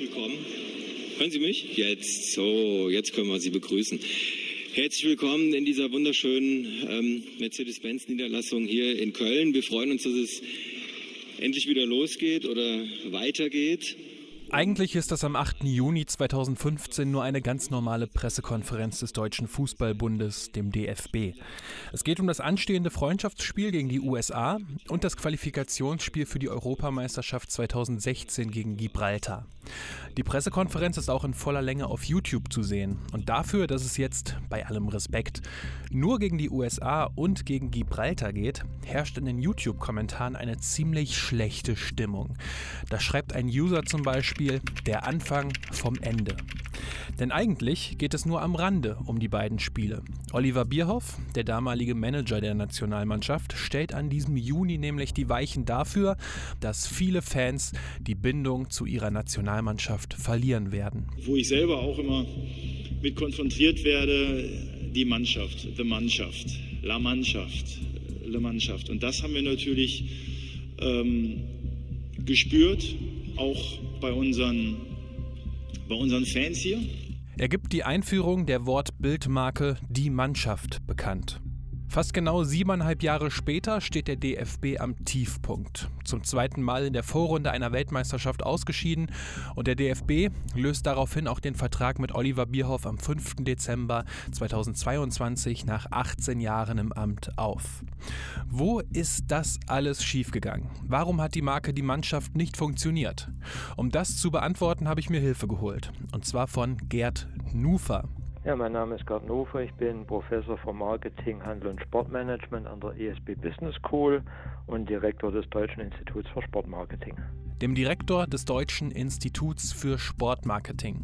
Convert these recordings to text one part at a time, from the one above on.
willkommen. Hören Sie mich? Jetzt, so, jetzt können wir Sie begrüßen. Herzlich willkommen in dieser wunderschönen ähm, Mercedes-Benz-Niederlassung hier in Köln. Wir freuen uns, dass es endlich wieder losgeht oder weitergeht. Eigentlich ist das am 8. Juni 2015 nur eine ganz normale Pressekonferenz des Deutschen Fußballbundes, dem DFB. Es geht um das anstehende Freundschaftsspiel gegen die USA und das Qualifikationsspiel für die Europameisterschaft 2016 gegen Gibraltar. Die Pressekonferenz ist auch in voller Länge auf YouTube zu sehen. Und dafür, dass es jetzt, bei allem Respekt, nur gegen die USA und gegen Gibraltar geht, herrscht in den YouTube-Kommentaren eine ziemlich schlechte Stimmung. Da schreibt ein User zum Beispiel, der Anfang vom Ende. Denn eigentlich geht es nur am Rande um die beiden Spiele. Oliver Bierhoff, der damalige Manager der Nationalmannschaft, stellt an diesem Juni nämlich die Weichen dafür, dass viele Fans die Bindung zu ihrer Nationalmannschaft verlieren werden. Wo ich selber auch immer mit konfrontiert werde, die Mannschaft, die Mannschaft, La Mannschaft, La Mannschaft. Und das haben wir natürlich ähm, gespürt, auch bei unseren, bei unseren Fans hier. Er gibt die Einführung der Wortbildmarke Die Mannschaft bekannt. Fast genau siebeneinhalb Jahre später steht der DFB am Tiefpunkt. Zum zweiten Mal in der Vorrunde einer Weltmeisterschaft ausgeschieden und der DFB löst daraufhin auch den Vertrag mit Oliver Bierhoff am 5. Dezember 2022 nach 18 Jahren im Amt auf. Wo ist das alles schiefgegangen? Warum hat die Marke die Mannschaft nicht funktioniert? Um das zu beantworten, habe ich mir Hilfe geholt. Und zwar von Gerd Nufer. Ja, mein Name ist Gerd Nofer. Ich bin Professor für Marketing, Handel und Sportmanagement an der ESB Business School und Direktor des Deutschen Instituts für Sportmarketing. Dem Direktor des Deutschen Instituts für Sportmarketing.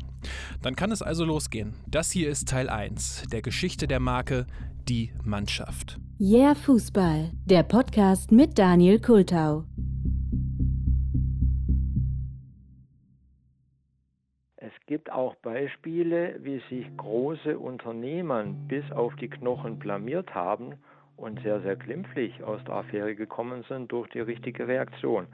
Dann kann es also losgehen. Das hier ist Teil 1 der Geschichte der Marke Die Mannschaft. Yeah Fußball, der Podcast mit Daniel Kultau. Gibt auch Beispiele, wie sich große Unternehmen bis auf die Knochen blamiert haben und sehr, sehr glimpflich aus der Affäre gekommen sind durch die richtige Reaktion.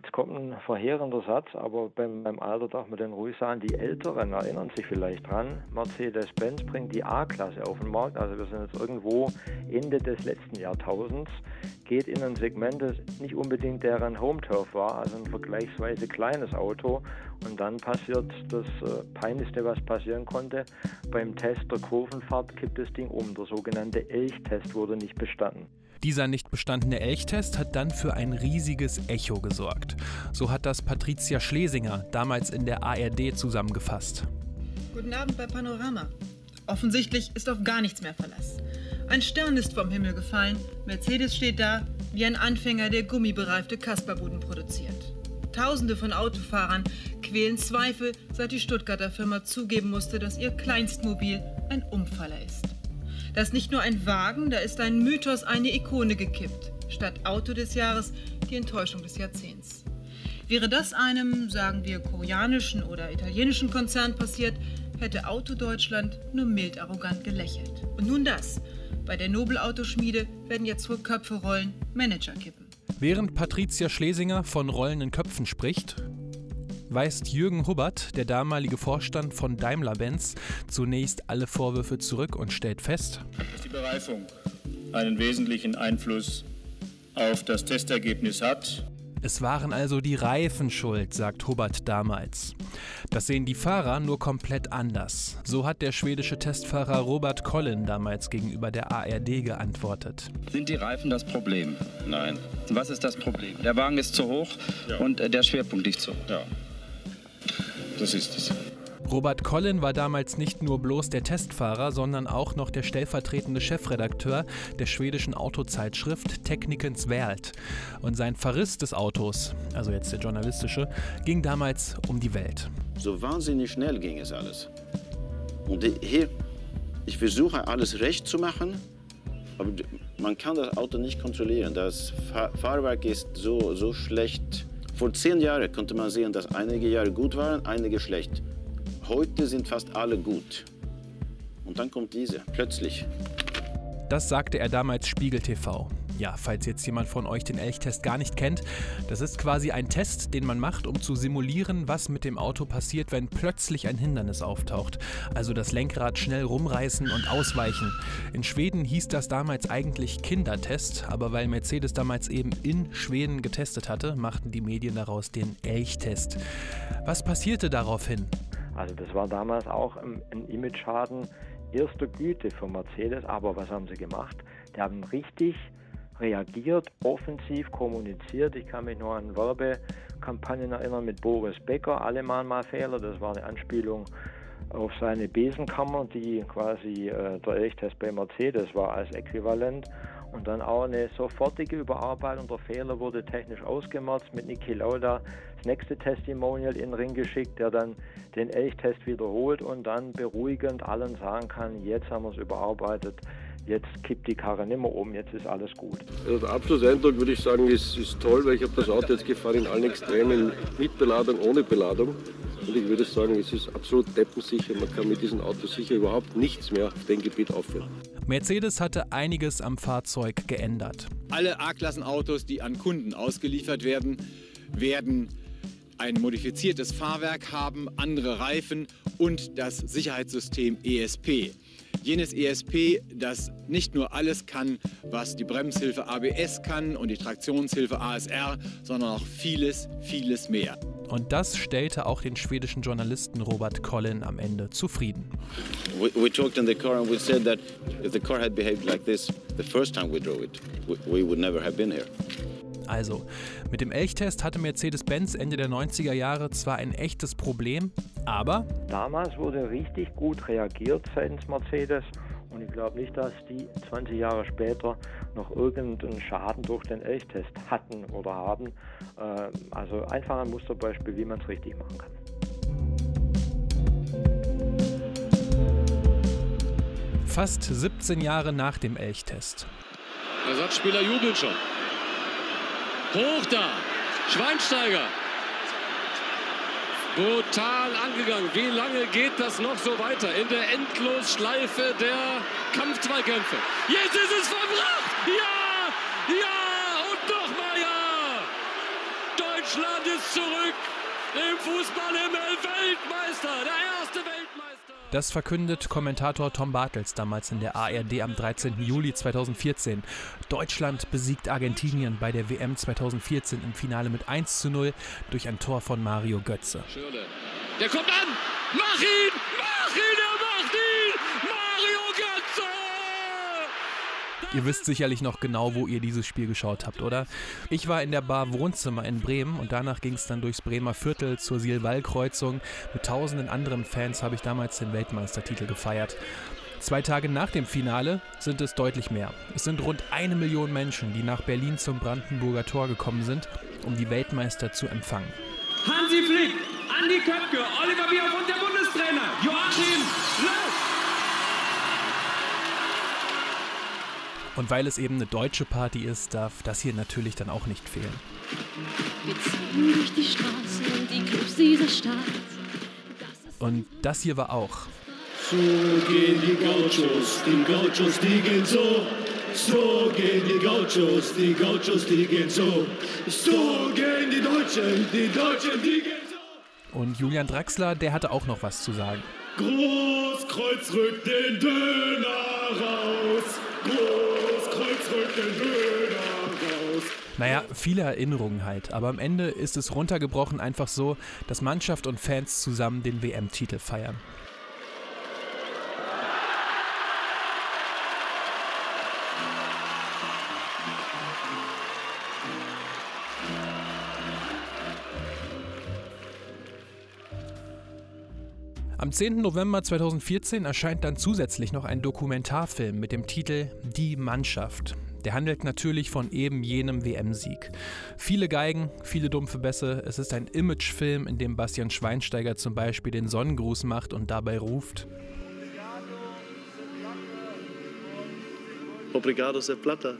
Jetzt kommt ein verheerender Satz, aber beim, beim Alter darf man den ruhig sagen, die Älteren erinnern sich vielleicht dran, Mercedes-Benz bringt die A-Klasse auf den Markt, also wir sind jetzt irgendwo Ende des letzten Jahrtausends, geht in ein Segment, das nicht unbedingt deren Home-Turf war, also ein vergleichsweise kleines Auto. Und dann passiert das äh, Peinlichste, was passieren konnte, beim Test der Kurvenfahrt kippt das Ding um, der sogenannte Elchtest wurde nicht bestanden. Dieser nicht bestandene Elchtest hat dann für ein riesiges Echo gesorgt. So hat das Patricia Schlesinger damals in der ARD zusammengefasst. Guten Abend bei Panorama. Offensichtlich ist auf gar nichts mehr Verlass. Ein Stern ist vom Himmel gefallen, Mercedes steht da, wie ein Anfänger, der gummibereifte Kasperbuden produziert. Tausende von Autofahrern quälen Zweifel, seit die Stuttgarter Firma zugeben musste, dass ihr Kleinstmobil ein Umfaller ist. Das ist nicht nur ein Wagen, da ist ein Mythos, eine Ikone gekippt. Statt Auto des Jahres die Enttäuschung des Jahrzehnts. Wäre das einem, sagen wir, koreanischen oder italienischen Konzern passiert, hätte Auto Deutschland nur mild arrogant gelächelt. Und nun das. Bei der Nobelautoschmiede werden jetzt wohl Köpfe rollen, Manager kippen. Während Patricia Schlesinger von rollenden Köpfen spricht, weist Jürgen Hubbard, der damalige Vorstand von Daimler-Benz, zunächst alle Vorwürfe zurück und stellt fest, dass die Bereifung einen wesentlichen Einfluss auf das Testergebnis hat. Es waren also die Reifen schuld, sagt Hubbard damals. Das sehen die Fahrer nur komplett anders. So hat der schwedische Testfahrer Robert Collin damals gegenüber der ARD geantwortet. Sind die Reifen das Problem? Nein. Was ist das Problem? Der Wagen ist zu hoch Ja. und äh, der Schwerpunkt liegt zu hoch. Ja, das ist es. Robert Collin war damals nicht nur bloß der Testfahrer, sondern auch noch der stellvertretende Chefredakteur der schwedischen Autozeitschrift Teknikens Welt. Und sein Verriss des Autos, also jetzt der journalistische, ging damals um die Welt. So wahnsinnig schnell ging es alles. Und hier, ich versuche alles recht zu machen, aber man kann das Auto nicht kontrollieren. Das Fahr Fahrwerk ist so, so schlecht. Vor zehn Jahren konnte man sehen, dass einige Jahre gut waren, einige schlecht. Heute sind fast alle gut. Und dann kommt diese, plötzlich. Das sagte er damals Spiegel TV. Ja, falls jetzt jemand von euch den Elchtest gar nicht kennt, das ist quasi ein Test, den man macht, um zu simulieren, was mit dem Auto passiert, wenn plötzlich ein Hindernis auftaucht. Also das Lenkrad schnell rumreißen und ausweichen. In Schweden hieß das damals eigentlich Kindertest, aber weil Mercedes damals eben in Schweden getestet hatte, machten die Medien daraus den Elchtest. Was passierte daraufhin? Also das war damals auch ein, Image-Schaden erster Güte für Mercedes, aber was haben sie gemacht? Die haben richtig reagiert, offensiv kommuniziert. Ich kann mich nur an Werbekampagnen erinnern mit Boris Becker, alle machen mal Fehler. Das war eine Anspielung auf seine Besenkammer, die quasi äh, der Elchtest bei Mercedes war als Äquivalent. Und dann auch eine sofortige Überarbeitung der Fehler wurde technisch ausgemerzt mit Niki Lauda das nächste Testimonial in den Ring geschickt, der dann den Elchtest wiederholt und dann beruhigend allen sagen kann, jetzt haben wir es überarbeitet, jetzt kippt die Karre nicht mehr um, jetzt ist alles gut. Also der Abschlusseindruck würde ich sagen, ist, ist toll, weil ich habe das Auto jetzt gefahren in allen Extremen, mit Beladung, ohne Beladung. Und ich würde sagen, es ist absolut deppensicher. Man kann mit diesem Auto sicher überhaupt nichts mehr auf dem Gebiet aufführen. Mercedes hatte einiges am Fahrzeug geändert. Alle A-Klassen-Autos, die an Kunden ausgeliefert werden, werden ein modifiziertes Fahrwerk haben, andere Reifen und das Sicherheitssystem ESP. Jenes ESP, das nicht nur alles kann, was die Bremshilfe ABS kann und die Traktionshilfe ASR, sondern auch vieles, vieles mehr. Und das stellte auch den schwedischen Journalisten Robert Collin am Ende zufrieden. We, we talked in the car and we said that if the car had behaved like this the first time we drove it, we, we would never have been here. Also, mit dem Elchtest hatte Mercedes-Benz Ende der 90er Jahre zwar ein echtes Problem, aber damals wurde richtig gut reagiert seitens Mercedes und ich glaube nicht, dass die 20 Jahre später noch irgendeinen Schaden durch den Elchtest hatten oder haben. Also einfach ein Musterbeispiel, wie man es richtig machen kann. Fast 17 Jahre nach dem Elchtest. Ersatzspieler jubeln schon. Hoch da. Schweinsteiger. Brutal angegangen. Wie lange geht das noch so weiter? In der Endlosschleife der Kampfzweikämpfe. Jetzt ist es verbracht. Ja, ja und nochmal ja. Deutschland ist zurück im Fußballhimmel Weltmeister. Der erste Weltmeister. Das verkündet Kommentator Tom Bartels damals in der ARD am 13. Juli 2014. Deutschland besiegt Argentinien bei der WM 2014 im Finale mit 1 zu 0 durch ein Tor von Mario Götze. Schürle. Der kommt an! Mach ihn! Mach ihn! Er macht Ihr wisst sicherlich noch genau, wo ihr dieses Spiel geschaut habt, oder? Ich war in der Bar Wohnzimmer in Bremen und danach ging es dann durchs Bremer Viertel zur Silwall-Kreuzung. Mit tausenden anderen Fans habe ich damals den Weltmeistertitel gefeiert. Zwei Tage nach dem Finale sind es deutlich mehr. Es sind rund eine Million Menschen, die nach Berlin zum Brandenburger Tor gekommen sind, um die Weltmeister zu empfangen. Hansi Flick, Andi Köpke, Oliver Bierhoff und der Bundestrainer Joachim Löw. Und weil es eben eine deutsche Party ist, darf das hier natürlich dann auch nicht fehlen. Wir ziehen durch die Straßen, die Clubs dieser Stadt. Und das hier war auch. So gehen die Gauchos, die Gauchos, die gehen so. So gehen die Gauchos, die Gauchos, die gehen so. So gehen die Deutschen, die Deutschen, die gehen so. Und Julian Draxler, der hatte auch noch was zu sagen. Großkreuz rückt den Döner raus. Großkreuz rückt den Döner raus. Naja, viele Erinnerungen halt, aber am Ende ist es runtergebrochen einfach so, dass Mannschaft und Fans zusammen den WM-Titel feiern. Am 10. November 2014 erscheint dann zusätzlich noch ein Dokumentarfilm mit dem Titel Die Mannschaft. Der handelt natürlich von eben jenem WM-Sieg. Viele Geigen, viele dumpfe Bässe. Es ist ein Imagefilm, in dem Bastian Schweinsteiger zum Beispiel den Sonnengruß macht und dabei ruft: Obrigado, Sepp Blatter.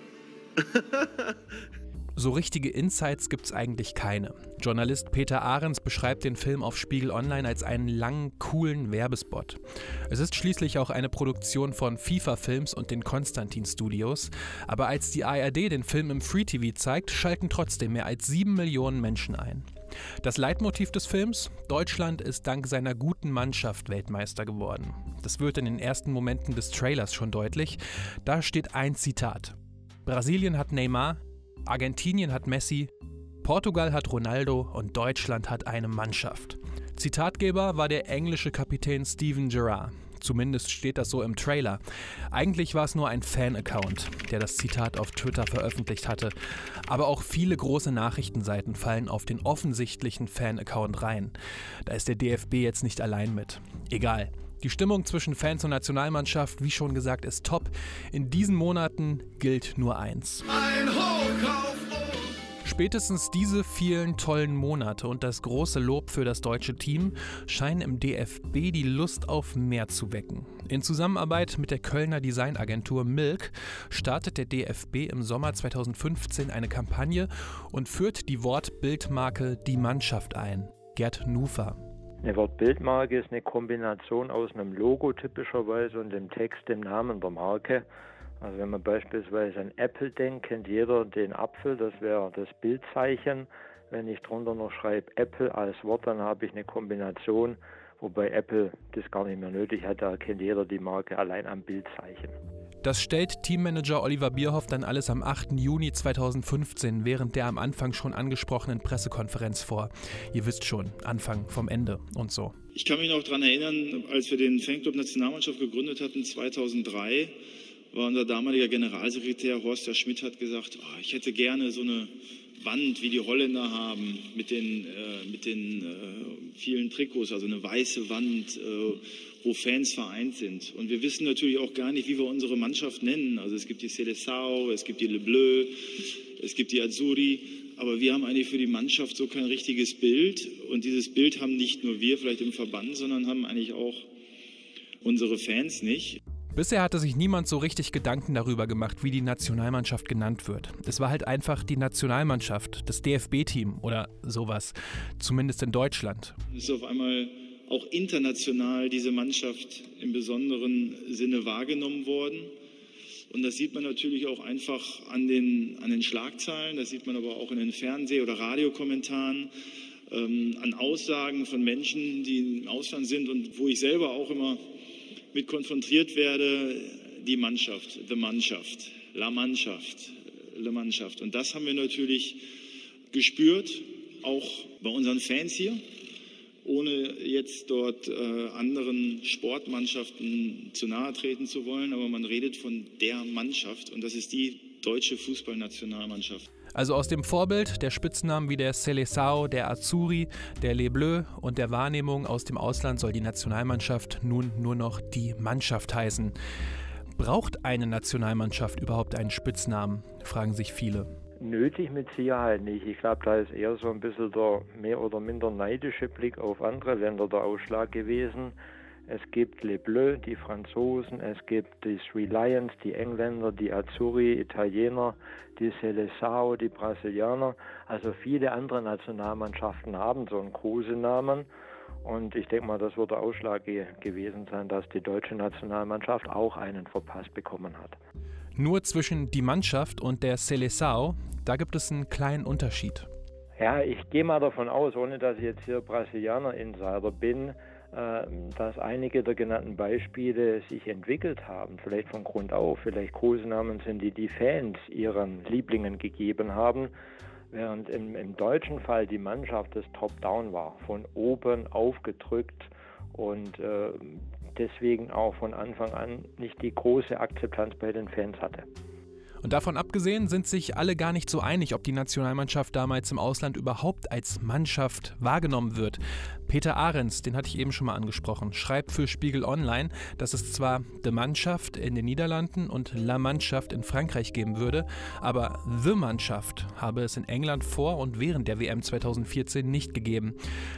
So richtige Insights gibt es eigentlich keine. Journalist Peter Ahrens beschreibt den Film auf Spiegel Online als einen langen, coolen Werbespot. Es ist schließlich auch eine Produktion von FIFA Films und den Konstantin Studios. Aber als die ARD den Film im Free TV zeigt, schalten trotzdem mehr als sieben Millionen Menschen ein. Das Leitmotiv des Films: Deutschland ist dank seiner guten Mannschaft Weltmeister geworden. Das wird in den ersten Momenten des Trailers schon deutlich. Da steht ein Zitat. Brasilien hat Neymar, Argentinien hat Messi, Portugal hat Ronaldo und Deutschland hat eine Mannschaft. Zitatgeber war der englische Kapitän Steven Gerrard. Zumindest steht das so im Trailer. Eigentlich war es nur ein Fan-Account, der das Zitat auf Twitter veröffentlicht hatte. Aber auch viele große Nachrichtenseiten fallen auf den offensichtlichen Fan-Account rein. Da ist der DFB jetzt nicht allein mit. Egal. Die Stimmung zwischen Fans und Nationalmannschaft, wie schon gesagt, ist top. In diesen Monaten gilt nur eins. Ein Hoch auf Spätestens diese vielen tollen Monate und das große Lob für das deutsche Team scheinen im DFB die Lust auf mehr zu wecken. In Zusammenarbeit mit der Kölner Designagentur Milk startet der DFB im Sommer 2015 eine Kampagne und führt die Wortbildmarke Die Mannschaft ein. Gerd Nufer. Eine Wortbildmarke ist eine Kombination aus einem Logo typischerweise und dem Text, dem Namen der Marke. Also wenn man beispielsweise an Apple denkt, kennt jeder den Apfel, das wäre das Bildzeichen. Wenn ich drunter noch schreibe Apple als Wort, dann habe ich eine Kombination, wobei Apple das gar nicht mehr nötig hat, da kennt jeder die Marke allein am Bildzeichen. Das stellt Teammanager Oliver Bierhoff dann alles am 8. Juni 2015 während der am Anfang schon angesprochenen Pressekonferenz vor. Ihr wisst schon, Anfang vom Ende und so. Ich kann mich noch daran erinnern, als wir den Fanclub Nationalmannschaft gegründet hatten 2003, war unser damaliger Generalsekretär Horst Schmidt hat gesagt, oh, ich hätte gerne so eine Wand, wie die Holländer haben, mit den, äh, mit den äh, vielen Trikots, also eine weiße Wand, äh, wo Fans vereint sind. Und wir wissen natürlich auch gar nicht, wie wir unsere Mannschaft nennen. Also es gibt die Seleção, es gibt die Le Bleu, es gibt die Azzurri. Aber wir haben eigentlich für die Mannschaft so kein richtiges Bild. Und dieses Bild haben nicht nur wir vielleicht im Verband, sondern haben eigentlich auch unsere Fans nicht. Bisher hatte sich niemand so richtig Gedanken darüber gemacht, wie die Nationalmannschaft genannt wird. Es war halt einfach die Nationalmannschaft, das DFB-Team oder sowas, zumindest in Deutschland. Es ist auf einmal auch international diese Mannschaft im besonderen Sinne wahrgenommen worden. Und das sieht man natürlich auch einfach an den, an den Schlagzeilen, das sieht man aber auch in den Fernseh- oder Radiokommentaren, ähm, an Aussagen von Menschen, die im Ausland sind und wo ich selber auch immer mit konfrontiert werde, die Mannschaft, the Mannschaft, la Mannschaft, la Mannschaft. Und das haben wir natürlich gespürt, auch bei unseren Fans hier ohne jetzt dort äh, anderen Sportmannschaften zu nahe treten zu wollen, aber man redet von der Mannschaft und das ist die deutsche Fußballnationalmannschaft. Also aus dem Vorbild der Spitznamen wie der Seleção, der Azzurri, der Les Bleus und der Wahrnehmung aus dem Ausland soll die Nationalmannschaft nun nur noch die Mannschaft heißen. Braucht eine Nationalmannschaft überhaupt einen Spitznamen? fragen sich viele. Nötig mit Sicherheit nicht. Ich glaube, da ist eher so ein bisschen der mehr oder minder neidische Blick auf andere Länder der Ausschlag gewesen. Es gibt Les Bleus, die Franzosen, es gibt die Three Lions, die Engländer, die Azzurri, Italiener, die Seleção, die Brasilianer. Also viele andere Nationalmannschaften haben so einen Kosenamen. Und ich denke mal, das wird der Ausschlag gewesen sein, dass die deutsche Nationalmannschaft auch einen verpasst bekommen hat. Nur zwischen die Mannschaft und der Seleção, da gibt es einen kleinen Unterschied. Ja, ich gehe mal davon aus, ohne dass ich jetzt hier Brasilianer-Insider bin, dass einige der genannten Beispiele sich entwickelt haben, vielleicht von Grund auf, vielleicht Kosenamen sind, die die Fans ihren Lieblingen gegeben haben, während im, im deutschen Fall die Mannschaft das Top-Down war, von oben aufgedrückt und äh, deswegen auch von Anfang an nicht die große Akzeptanz bei den Fans hatte. Und davon abgesehen sind sich alle gar nicht so einig, ob die Nationalmannschaft damals im Ausland überhaupt als Mannschaft wahrgenommen wird. Peter Ahrens, den hatte ich eben schon mal angesprochen, schreibt für Spiegel Online, dass es zwar The Mannschaft in den Niederlanden und La Mannschaft in Frankreich geben würde, aber The Mannschaft habe es in England vor und während der WM 2014 nicht gegeben.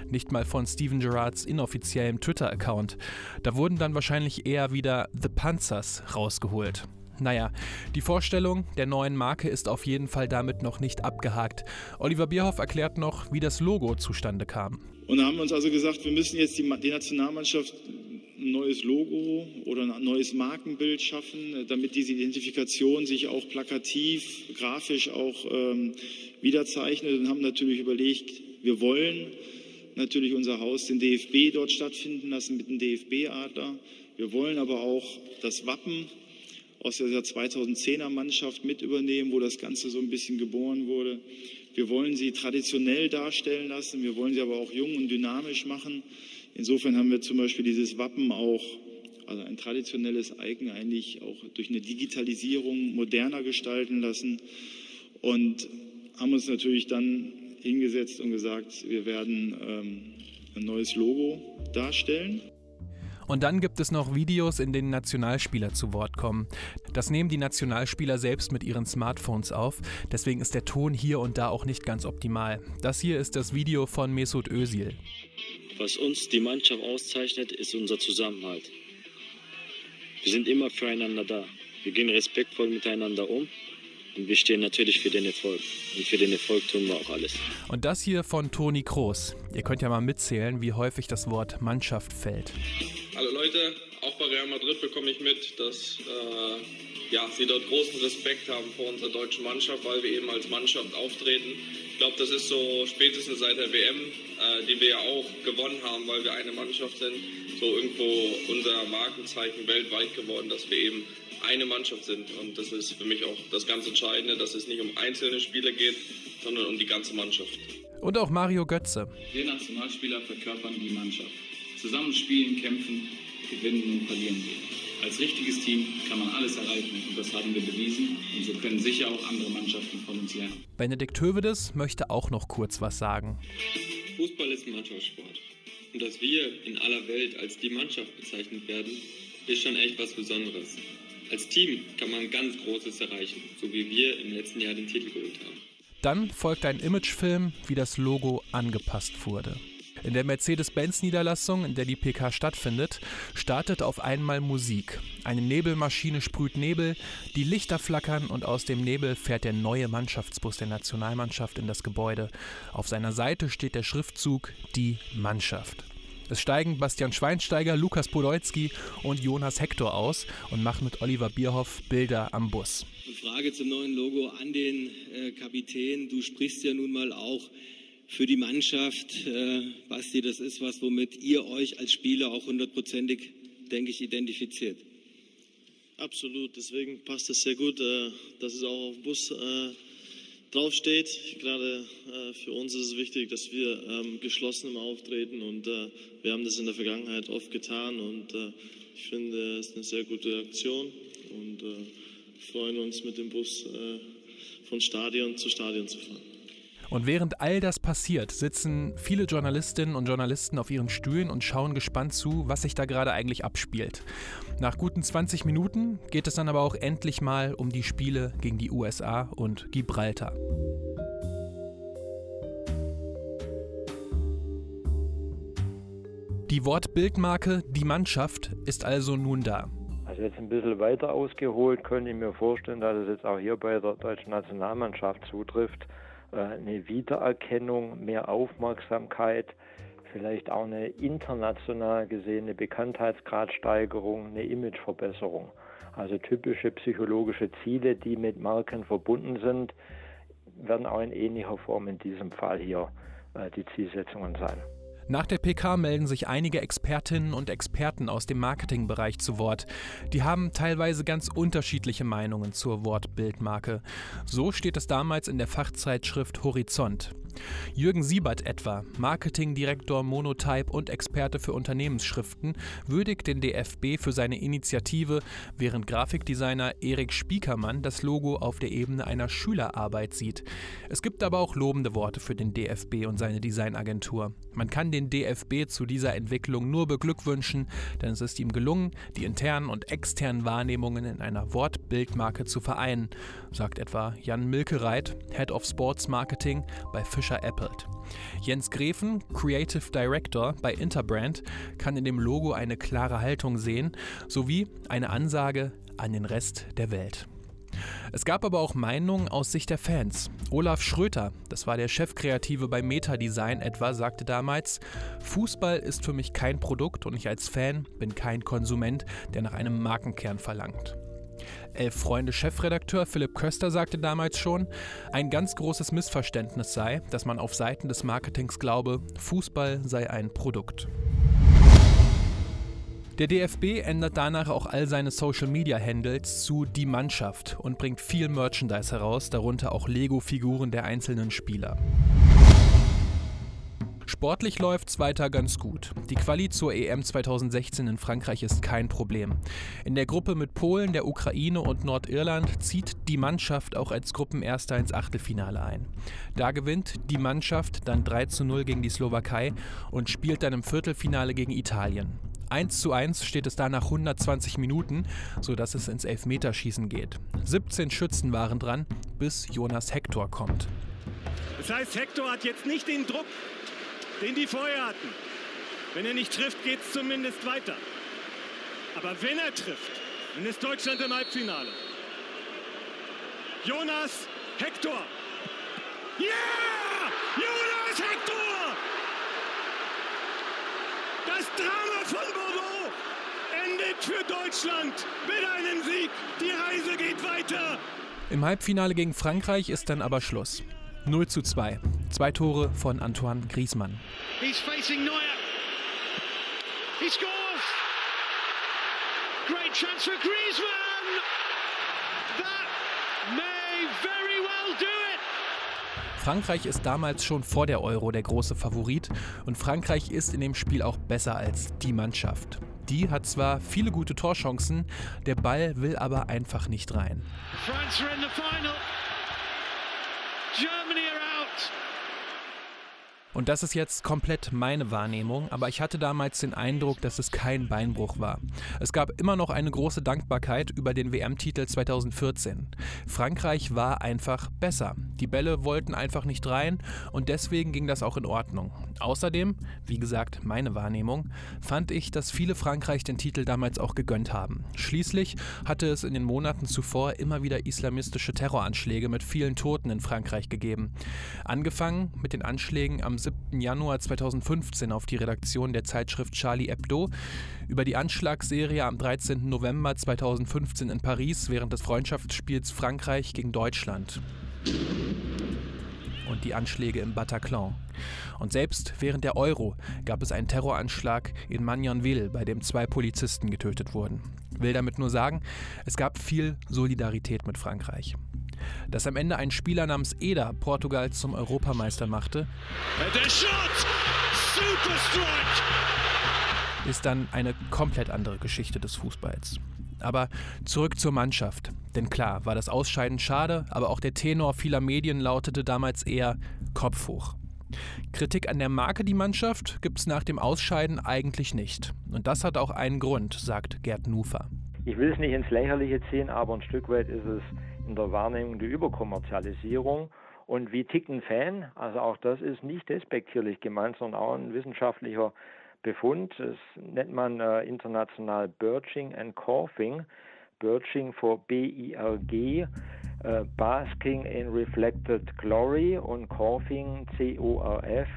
Nicht mal von Steven Gerrards inoffiziellem Twitter-Account. Da wurden dann wahrscheinlich eher wieder The Panzers rausgeholt. Naja, die Vorstellung der neuen Marke ist auf jeden Fall damit noch nicht abgehakt. Oliver Bierhoff erklärt noch, wie das Logo zustande kam. Und haben uns also gesagt, wir müssen jetzt die, die Nationalmannschaft ein neues Logo oder ein neues Markenbild schaffen, damit diese Identifikation sich auch plakativ, grafisch auch ähm, wiederzeichnet und haben natürlich überlegt, wir wollen natürlich unser Haus, den DFB dort stattfinden lassen mit dem DFB-Adler. Wir wollen aber auch das Wappen aus der 2010er Mannschaft mit übernehmen, wo das Ganze so ein bisschen geboren wurde. Wir wollen sie traditionell darstellen lassen, wir wollen sie aber auch jung und dynamisch machen. Insofern haben wir zum Beispiel dieses Wappen auch, also ein traditionelles Icon eigentlich auch durch eine Digitalisierung moderner gestalten lassen und haben uns natürlich dann hingesetzt und gesagt, wir werden ähm, ein neues Logo darstellen. Und dann gibt es noch Videos, in denen Nationalspieler zu Wort kommen. Das nehmen die Nationalspieler selbst mit ihren Smartphones auf, deswegen ist der Ton hier und da auch nicht ganz optimal. Das hier ist das Video von Mesut Özil. Was uns die Mannschaft auszeichnet, ist unser Zusammenhalt. Wir sind immer füreinander da. Wir gehen respektvoll miteinander um wir stehen natürlich für den Erfolg. Und für den Erfolg tun wir auch alles. Und das hier von Toni Kroos. Ihr könnt ja mal mitzählen, wie häufig das Wort Mannschaft fällt. Hallo Leute, auch bei Real Madrid bekomme ich mit, dass äh, ja, sie dort großen Respekt haben vor unserer deutschen Mannschaft, weil wir eben als Mannschaft auftreten. Ich glaube, das ist so spätestens seit der WM, äh, die wir ja auch gewonnen haben, weil wir eine Mannschaft sind, so irgendwo unser Markenzeichen weltweit geworden, dass wir eben eine Mannschaft sind. Und das ist für mich auch das ganz Entscheidende, dass es nicht um einzelne Spieler geht, sondern um die ganze Mannschaft. Und auch Mario Götze. Wir Nationalspieler verkörpern die Mannschaft. Zusammen spielen, kämpfen, gewinnen und verlieren wir. Als richtiges Team kann man alles erreichen und das haben wir bewiesen und so können sicher auch andere Mannschaften von uns lernen. Benedikt Hövedes möchte auch noch kurz was sagen. Fußball ist ein Mannschaftssport. Und dass wir in aller Welt als die Mannschaft bezeichnet werden, ist schon echt was Besonderes. Als Team kann man ganz Großes erreichen, so wie wir im letzten Jahr den Titel geholt haben. Dann folgt ein Imagefilm, wie das Logo angepasst wurde. In der Mercedes-Benz-Niederlassung, in der die PK stattfindet, startet auf einmal Musik. Eine Nebelmaschine sprüht Nebel, die Lichter flackern und aus dem Nebel fährt der neue Mannschaftsbus der Nationalmannschaft in das Gebäude. Auf seiner Seite steht der Schriftzug Die Mannschaft. Es steigen Bastian Schweinsteiger, Lukas Podolski und Jonas Hector aus und machen mit Oliver Bierhoff Bilder am Bus. Eine Frage zum neuen Logo an den äh, Kapitän. Du sprichst ja nun mal auch für die Mannschaft. Äh, Basti, das ist was, womit ihr euch als Spieler auch hundertprozentig, denke ich, identifiziert. Absolut, deswegen passt es sehr gut, äh, dass es auch auf dem Bus äh, draufsteht. Gerade äh, für uns ist es wichtig, dass wir ähm, geschlossen immer auftreten und äh, wir haben das in der Vergangenheit oft getan und äh, ich finde, es ist eine sehr gute Aktion und äh, freuen uns mit dem Bus äh, von Stadion zu Stadion zu fahren. Und während all das passiert, sitzen viele Journalistinnen und Journalisten auf ihren Stühlen und schauen gespannt zu, was sich da gerade eigentlich abspielt. Nach guten 20 Minuten geht es dann aber auch endlich mal um die Spiele gegen die USA und Gibraltar. Die Wortbildmarke Die Mannschaft ist also nun da. Also jetzt ein bisschen weiter ausgeholt, könnte ich mir vorstellen, dass es jetzt auch hier bei der deutschen Nationalmannschaft zutrifft. Äh, eine Wiedererkennung, mehr Aufmerksamkeit, vielleicht auch eine international gesehene Bekanntheitsgradsteigerung, eine Imageverbesserung. Also typische psychologische Ziele, die mit Marken verbunden sind, werden auch in ähnlicher Form in diesem Fall hier äh, die Zielsetzungen sein. Nach der PK melden sich einige Expertinnen und Experten aus dem Marketingbereich zu Wort. Die haben teilweise ganz unterschiedliche Meinungen zur Wortbildmarke. So steht es damals in der Fachzeitschrift Horizont. Jürgen Siebert etwa, Marketingdirektor Monotype und Experte für Unternehmensschriften, würdigt den DFB für seine Initiative, während Grafikdesigner Erik Spiekermann das Logo auf der Ebene einer Schülerarbeit sieht. Es gibt aber auch lobende Worte für den DFB und seine Designagentur. Man kann den DFB zu dieser Entwicklung nur beglückwünschen, denn es ist ihm gelungen, die internen und externen Wahrnehmungen in einer Wortbildmarke zu vereinen, sagt etwa Jan Milkereit, Head of Sports Marketing bei Fischer Appelt. Jens Grefen, Creative Director bei Interbrand, kann in dem Logo eine klare Haltung sehen, sowie eine Ansage an den Rest der Welt. Es gab aber auch Meinungen aus Sicht der Fans. Olaf Schröter, das war der Chefkreative bei Meta Design etwa, sagte damals, Fußball ist für mich kein Produkt und ich als Fan bin kein Konsument, der nach einem Markenkern verlangt. Elf Freunde Chefredakteur Philipp Köster sagte damals schon, ein ganz großes Missverständnis sei, dass man auf Seiten des Marketings glaube, Fußball sei ein Produkt. Der DFB ändert danach auch all seine Social Media Handles zu Die Mannschaft und bringt viel Merchandise heraus, darunter auch Lego-Figuren der einzelnen Spieler. Sportlich läuft's weiter ganz gut. Die Quali zur EM 2016 in Frankreich ist kein Problem. In der Gruppe mit Polen, der Ukraine und Nordirland zieht die Mannschaft auch als Gruppenerster ins Achtelfinale ein. Da gewinnt die Mannschaft dann 3 zu 0 gegen die Slowakei und spielt dann im Viertelfinale gegen Italien. 1 zu 1 steht es da nach 120 Minuten, sodass es ins Elfmeterschießen geht. 17 Schützen waren dran, bis Jonas Hector kommt. Das heißt, Hector hat jetzt nicht den Druck, den die vorher hatten. Wenn er nicht trifft, geht es zumindest weiter. Aber wenn er trifft, dann ist Deutschland im Halbfinale. Jonas Hector. Yeah! Jonas Hector! Das Drama von Bordeaux endet für Deutschland mit einem Sieg. Die Reise geht weiter. Im Halbfinale gegen Frankreich ist dann aber Schluss. 0 zu 2. Zwei Tore von Antoine Griezmann. He's facing Neuer. He scores. Great chance for Griezmann. That may very well do it. Frankreich ist damals schon vor der Euro der große Favorit und Frankreich ist in dem Spiel auch besser als die Mannschaft. Die hat zwar viele gute Torchancen, der Ball will aber einfach nicht rein. France are in the final. Germany are out. Und das ist jetzt komplett meine Wahrnehmung, aber ich hatte damals den Eindruck, dass es kein Beinbruch war. Es gab immer noch eine große Dankbarkeit über den WM-Titel 2014. Frankreich war einfach besser. Die Bälle wollten einfach nicht rein und deswegen ging das auch in Ordnung. Außerdem, wie gesagt, meine Wahrnehmung, fand ich, dass viele Frankreich den Titel damals auch gegönnt haben. Schließlich hatte es in den Monaten zuvor immer wieder islamistische Terroranschläge mit vielen Toten in Frankreich gegeben. Angefangen mit den Anschlägen am 7. Januar 2015 auf die Redaktion der Zeitschrift Charlie Hebdo, über die Anschlagsserie am 13. November 2015 in Paris während des Freundschaftsspiels Frankreich gegen Deutschland und die Anschläge im Bataclan. Und selbst während der Euro gab es einen Terroranschlag in Magnanville, bei dem zwei Polizisten getötet wurden. Will damit nur sagen, es gab viel Solidarität mit Frankreich. Dass am Ende ein Spieler namens Eder Portugal zum Europameister machte, ist dann eine komplett andere Geschichte des Fußballs. Aber zurück zur Mannschaft. Denn klar, war das Ausscheiden schade, aber auch der Tenor vieler Medien lautete damals eher Kopf hoch. Kritik an der Marke die Mannschaft gibt es nach dem Ausscheiden eigentlich nicht. Und das hat auch einen Grund, sagt Gerd Nufer. Ich will es nicht ins Lächerliche ziehen, aber ein Stück weit ist es in der Wahrnehmung die Überkommerzialisierung. Und wie tickt ein Fan? Also auch das ist nicht despektierlich gemeint, sondern auch ein wissenschaftlicher Befund. Das nennt man äh, international Birching and Coughing. Birching for B-I-R-G, äh, Basking in Reflected Glory und Coughing C-O-R-F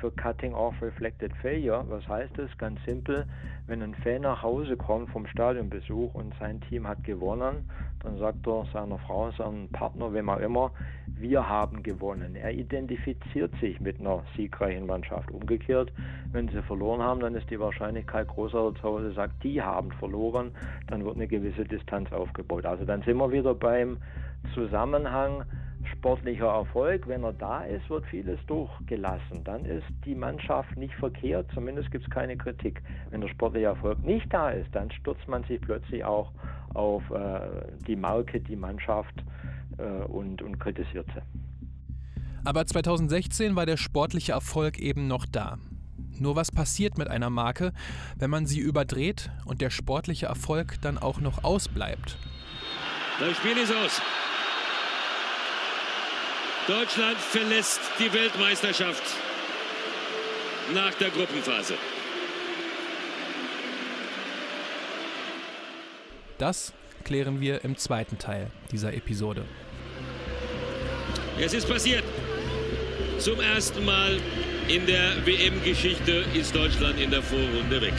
für Cutting Off Reflected Failure. Was heißt das? Ganz simpel, wenn ein Fan nach Hause kommt vom Stadionbesuch und sein Team hat gewonnen, dann sagt er seiner Frau, seinem Partner, wem auch immer, wir haben gewonnen. Er identifiziert sich mit einer siegreichen Mannschaft. Umgekehrt, wenn sie verloren haben, dann ist die Wahrscheinlichkeit größer, dass er sagt, die haben verloren, dann wird eine gewisse Distanz aufgebaut. Also dann sind wir wieder beim Zusammenhang sportlicher Erfolg, wenn er da ist, wird vieles durchgelassen. Dann ist die Mannschaft nicht verkehrt, zumindest gibt es keine Kritik. Wenn der sportliche Erfolg nicht da ist, dann stürzt man sich plötzlich auch auf äh, die Marke, die Mannschaft äh, und, und kritisiert sie. Aber 2016 war der sportliche Erfolg eben noch da. Nur was passiert mit einer Marke, wenn man sie überdreht und der sportliche Erfolg dann auch noch ausbleibt? Das Spiel ist aus. Deutschland verlässt die Weltmeisterschaft nach der Gruppenphase. Das klären wir im zweiten Teil dieser Episode. Es ist passiert. Zum ersten Mal in der WM-Geschichte ist Deutschland in der Vorrunde weg.